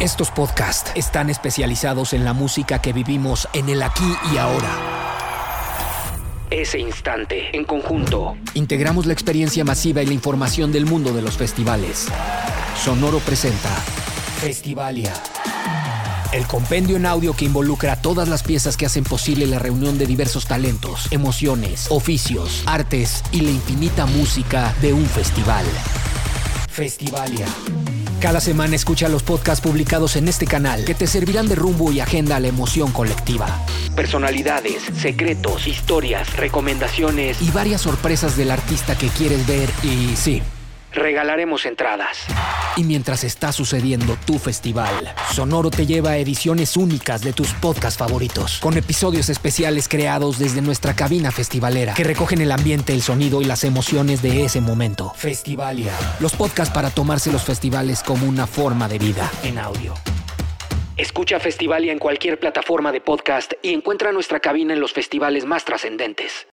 Estos podcasts están especializados en la música que vivimos en el aquí y ahora. Ese instante, en conjunto, integramos la experiencia masiva y la información del mundo de los festivales. Sonoro presenta Festivalia. El compendio en audio que involucra todas las piezas que hacen posible la reunión de diversos talentos, emociones, oficios, artes y la infinita música de un festival. Festivalia. Cada semana escucha los podcasts publicados en este canal que te servirán de rumbo y agenda a la emoción colectiva. Personalidades, secretos, historias, recomendaciones y varias sorpresas del artista que quieres ver y sí. Regalaremos entradas. Y mientras está sucediendo tu festival, Sonoro te lleva a ediciones únicas de tus podcasts favoritos, con episodios especiales creados desde nuestra cabina festivalera, que recogen el ambiente, el sonido y las emociones de ese momento. Festivalia. Los podcasts para tomarse los festivales como una forma de vida en audio. Escucha Festivalia en cualquier plataforma de podcast y encuentra nuestra cabina en los festivales más trascendentes.